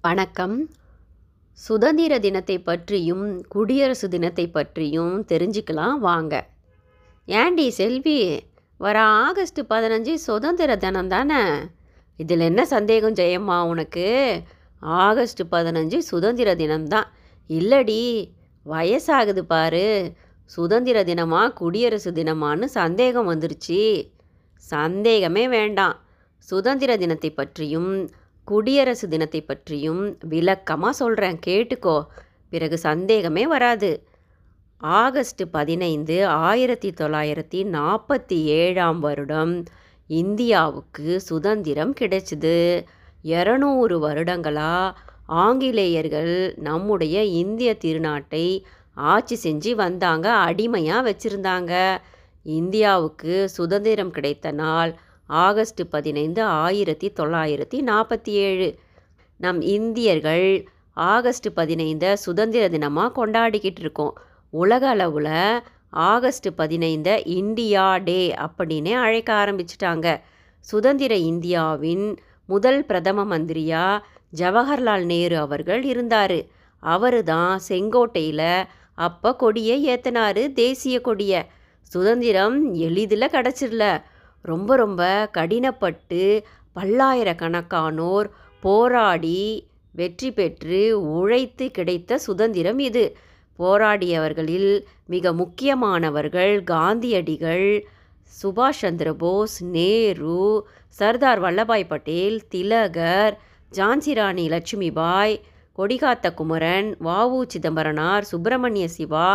வணக்கம். சுதந்திர தினத்தை பற்றியும் குடியரசு தினத்தை பற்றியும் தெரிஞ்சுக்கலாம் வாங்க. ஏண்டி செல்வி வர ஆகஸ்ட் பதினஞ்சு சுதந்திர தினம் தானே? இதில் என்ன சந்தேகம் ஜெயம்மா உனக்கு? ஆகஸ்ட் பதினஞ்சு சுதந்திர தினம்தான் இல்லடி வயசாகுது பாரு. சுதந்திர தினமா குடியரசு தினமான்னு சந்தேகம் வந்துருச்சு. சந்தேகமே வேண்டாம். சுதந்திர தினத்தை பற்றியும் குடியரசு தினத்தை பற்றியும் விளக்கமாக சொல்கிறேன் கேட்டுக்கோ. பிறகு சந்தேகமே வராது. ஆகஸ்ட் பதினைந்து ஆயிரத்தி தொள்ளாயிரத்தி நாற்பத்தி ஏழாம் வருடம் இந்தியாவுக்கு சுதந்திரம் கிடைச்சிது. இரநூறு வருடங்களாக ஆங்கிலேயர்கள் நம்முடைய இந்திய திருநாட்டை ஆட்சி செஞ்சு வந்தாங்க அடிமையாக வச்சுருந்தாங்க. இந்தியாவுக்கு சுதந்திரம் கிடைத்த நாள் ஆகஸ்ட் பதினைந்து ஆயிரத்தி தொள்ளாயிரத்தி நாற்பத்தி ஏழு நம் இந்தியர்கள் ஆகஸ்ட் பதினைந்தை சுதந்திர தினமாக கொண்டாடிக்கிட்டு இருக்கோம். உலக அளவில் ஆகஸ்ட் பதினைந்தை இந்தியா டே அப்படின்னே அழைக்க ஆரம்பிச்சிட்டாங்க. சுதந்திர இந்தியாவின் முதல் பிரதம மந்திரியா ஜவஹர்லால் நேரு அவர்கள் இருந்தார். அவர் தான் செங்கோட்டையில் அப்போ கொடியை ஏற்றினார் தேசிய கொடியை. சுதந்திரம் எளிதில் கிடச்சிடல ரொம்ப ரொம்ப கடினப்பட்டு பல்லாயிரக்கணக்கானோர் போராடி வெற்றி பெற்று உழைத்து கிடைத்த சுதந்திரம் இது. போராடியவர்களில் மிக முக்கியமானவர்கள் காந்தியடிகள் சுபாஷ் சந்திர போஸ் நேரு சர்தார் வல்லபாய் பட்டேல் திலகர் ஜான்சி ராணி லட்சுமிபாய் கொடிகாத்த குமரன் வாவு சிதம்பரனார் சுப்பிரமணிய சிவா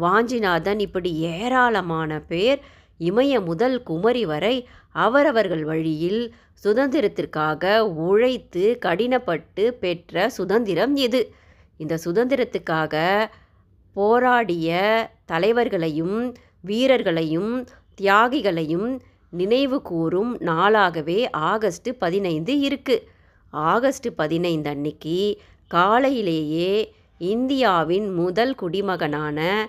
வாஞ்சிநாதன் இப்படி ஏராளமான பேர் இமய முதல் குமரி வரை அவரவர்கள் வழியில் சுதந்திரத்திற்காக உழைத்து கடினப்பட்டு பெற்ற சுதந்திரம் இது. இந்த சுதந்திரத்துக்காக போராடிய தலைவர்களையும் வீரர்களையும் தியாகிகளையும் நினைவு கூறும் நாளாகவே ஆகஸ்ட் பதினைந்து இருக்குது ஆகஸ்ட் பதினைந்து அன்னைக்கு காலையிலேயே இந்தியாவின் முதல் குடிமகனான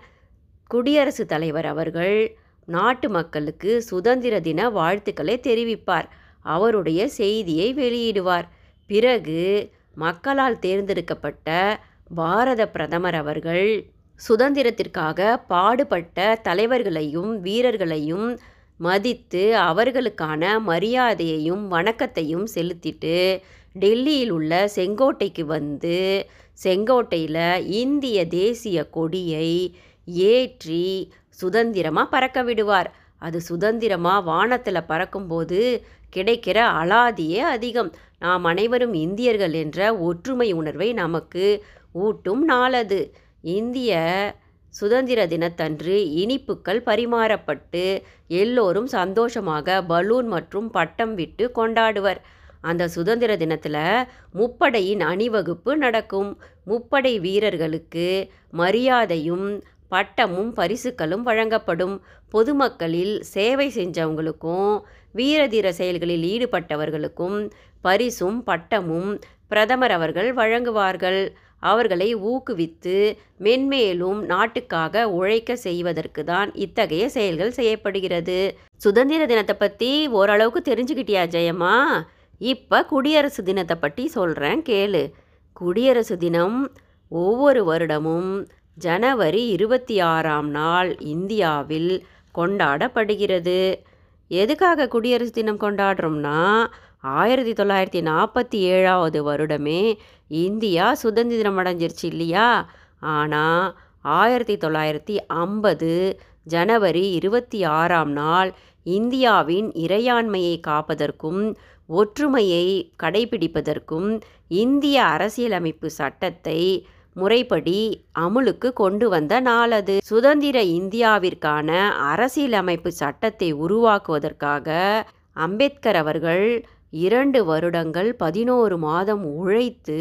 குடியரசுத் தலைவர் அவர்கள் நாட்டு மக்களுக்கு சுதந்திர தின வாழ்த்துக்களை தெரிவிப்பார். அவருடைய செய்தியை வெளியிடுவார். பிறகு மக்களால் தேர்ந்தெடுக்கப்பட்ட பாரத பிரதமர் அவர்கள் சுதந்திரத்திற்காக பாடுபட்ட தலைவர்களையும் வீரர்களையும் மதித்து அவர்களுக்கான மரியாதையையும் வணக்கத்தையும் செலுத்திட்டு டெல்லியில் உள்ள செங்கோட்டைக்கு வந்து செங்கோட்டையில் இந்திய தேசிய கொடியை ஏற்றி சுதந்திரமாக பறக்க விடுவார். அது சுதந்திரமாக வானத்தில் பறக்கும்போது கிடைக்கிற அலாதியே அதிகம். நாம் அனைவரும் இந்தியர்கள் என்ற ஒற்றுமை உணர்வை நமக்கு ஊட்டும் நாளது இந்திய சுதந்திர தினத்தன்று இனிப்புக்கள் பரிமாறப்பட்டு எல்லோரும் சந்தோஷமாக பலூன் மற்றும் பட்டம் விட்டு கொண்டாடுவர். அந்த சுதந்திர தினத்தில் முப்படையின் அணிவகுப்பு நடக்கும். முப்படை வீரர்களுக்கு மரியாதையும் பட்டமும் பரிசுகளும் வழங்கப்படும். பொதுமக்களில் சேவை செஞ்சவங்களுக்கும் வீரதீர செயல்களில் ஈடுபட்டவர்களுக்கும் பரிசும் பட்டமும் பிரதமர் அவர்கள் வழங்குவார்கள். அவர்களை ஊக்குவித்து மென்மேலும் நாட்டுக்காக உழைக்க செய்வதற்கு தான் இத்தகைய செயல்கள் செய்யப்படுகிறது. சுதந்திர தினத்தை பற்றி ஓரளவுக்கு தெரிஞ்சுக்கிட்டியா ஜெயம்மா? இப்போ குடியரசு தினத்தை பற்றி சொல்கிறேன் கேளு. குடியரசு தினம் ஒவ்வொரு வருடமும் ஜனவரி இருபத்தி ஆறாம் நாள் இந்தியாவில் கொண்டாடப்படுகிறது. எதுக்காக குடியரசு தினம் கொண்டாடுறோம்னா ஆயிரத்தி தொள்ளாயிரத்தி நாற்பத்தி ஏழாவது வருடமே இந்தியா சுதந்திரம் அடைஞ்சிருச்சு இல்லையா? ஆனால் ஆயிரத்தி தொள்ளாயிரத்தி ஐம்பது ஜனவரி இருபத்தி ஆறாம் நாள் இந்தியாவின் இறையாண்மையை காப்பதற்கும் ஒற்றுமையை கடைபிடிப்பதற்கும் இந்திய அரசியலமைப்பு சட்டத்தை முறைப்படி அமுலுக்கு கொண்டு வந்த நாளது. சுதந்திர இந்தியாவிற்கான அரசியலமைப்பு சட்டத்தை உருவாக்குவதற்காக அம்பேத்கர் அவர்கள் இரண்டு வருடங்கள் பதினோரு மாதம் உழைத்து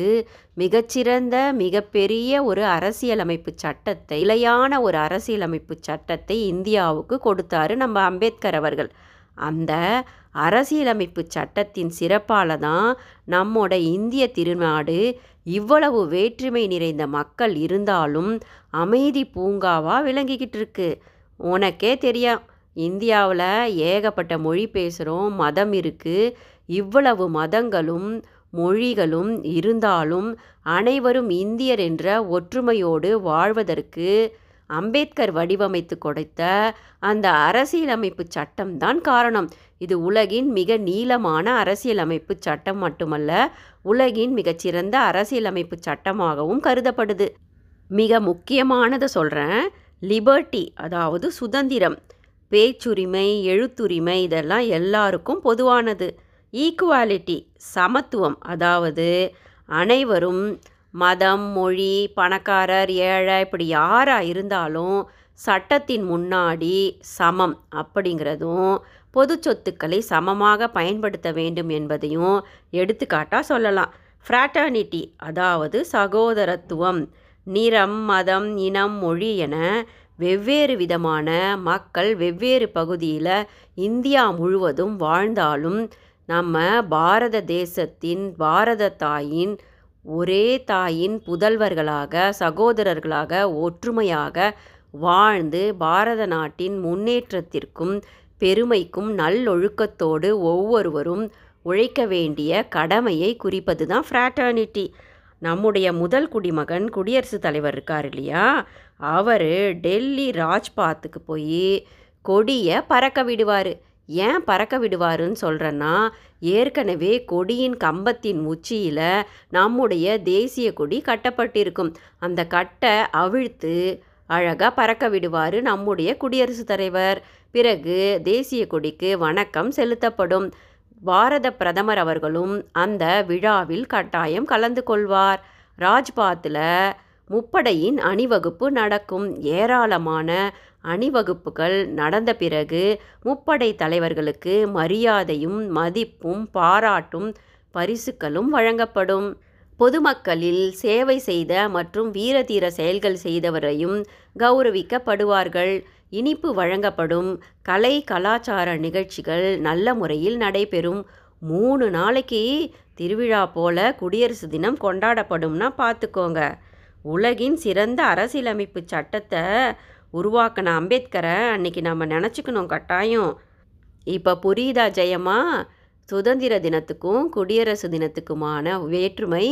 மிகச்சிறந்த மிகப்பெரிய ஒரு அரசியலமைப்பு சட்டத்தை நிலையான ஒரு அரசியலமைப்பு சட்டத்தை இந்தியாவுக்கு கொடுத்தாரு நம்ம அம்பேத்கர் அவர்கள். அந்த அரசியலமைப்பு சட்டத்தின் சிறப்பால் தான் நம்மோட இந்திய திருநாடு இவ்வளவு வேற்றுமை நிறைந்த மக்கள் இருந்தாலும் அமைதி பூங்காவாக விளங்கிக்கிட்டு இருக்கு உனக்கே தெரியும் இந்தியாவில் ஏகப்பட்ட மொழி பேசுகிறோம் மதம் இருக்குது இவ்வளவு மதங்களும் மொழிகளும் இருந்தாலும் அனைவரும் இந்தியர் என்ற ஒற்றுமையோடு வாழ்வதற்கு அம்பேத்கர் வடிவமைத்து கொடுத்த அந்த அரசியலமைப்பு சட்டம்தான் காரணம். இது உலகின் மிக நீளமான அரசியலமைப்பு சட்டம் மட்டுமல்ல உலகின் மிகச்சிறந்த அரசியலமைப்பு சட்டமாகவும் கருதப்படுது. மிக முக்கியமானதை சொல்கிறேன் லிபர்ட்டி அதாவது சுதந்திரம் பேச்சுரிமை எழுத்துரிமை இதெல்லாம் எல்லாருக்கும் பொதுவானது. ஈக்குவாலிட்டி சமத்துவம் அதாவது அனைவரும் மதம் மொழி பணக்காரர் ஏழை இப்படி யாராக இருந்தாலும் சட்டத்தின் முன்னாடி சமம் அப்படிங்கிறதும் பொது சொத்துக்களை சமமாக பயன்படுத்த வேண்டும் என்பதையும் எடுத்துக்காட்டாக சொல்லலாம். ஃப்ராட்டர்னிட்டி அதாவது சகோதரத்துவம் நிறம் மதம் இனம் மொழி என வெவ்வேறு விதமான மக்கள் வெவ்வேறு பகுதியில் இந்தியா முழுவதும் வாழ்ந்தாலும் நம்ம பாரத தேசத்தின் பாரத தாயின் ஒரே தாயின் புதல்வர்களாக சகோதரர்களாக ஒற்றுமையாக வாழ்ந்து பாரத நாட்டின் முன்னேற்றத்திற்கும் பெருமைக்கும் நல்லொழுக்கத்தோடு ஒவ்வொருவரும் உழைக்க வேண்டிய கடமையை குறிப்பது தான் ஃப்ராட்டர்னிட்டி நம்முடைய முதல் குடிமகன் குடியரசுத் தலைவர் இருக்கார் இல்லையா? அவர் டெல்லி ராஜ்பாத்துக்கு போய் கொடியை பறக்க விடுவார். ஏன் பறக்க விடுவாருன்னு சொல்கிறேன்னா ஏற்கனவே கொடியின் கம்பத்தின் உச்சியில் நம்முடைய தேசிய கொடி கட்டப்பட்டிருக்கும். அந்த கட்டை அவிழ்த்து அழகாக பறக்க விடுவார் நம்முடைய குடியரசுத் தலைவர். பிறகு தேசிய கொடிக்கு வணக்கம் செலுத்தப்படும். பாரத பிரதமர் அவர்களும் அந்த விழாவில் கட்டாயம் கலந்து கொள்வார். ராஜ்பாத்தில் முப்படையின் அணிவகுப்பு நடக்கும். ஏராளமான அணிவகுப்புகள் நடந்த பிறகு முப்படை தலைவர்களுக்கு மரியாதையும் மதிப்பும் பாராட்டும் பரிசுகளும் வழங்கப்படும். பொதுமக்களில் சேவை செய்த மற்றும் வீரதீர செயல்கள் செய்தவரையும் கௌரவிக்கப்படுவார்கள். இனிப்பு வழங்கப்படும். கலை கலாச்சார நிகழ்ச்சிகள் நல்ல முறையில் நடைபெறும். மூணு நாளைக்கு திருவிழா போல குடியரசு தினம் கொண்டாடப்படும்னா பார்த்துக்கோங்க உலகின் சிறந்த அரசியலமைப்பு சட்டத்தை உருவாக்கின அம்பேத்கரை அன்னைக்கு நம்ம நினச்சிக்கணும் கட்டாயம். இப்போ புரியுதா ஜெயமா சுதந்திர தினத்துக்கும் குடியரசு தினத்துக்குமான வேற்றுமை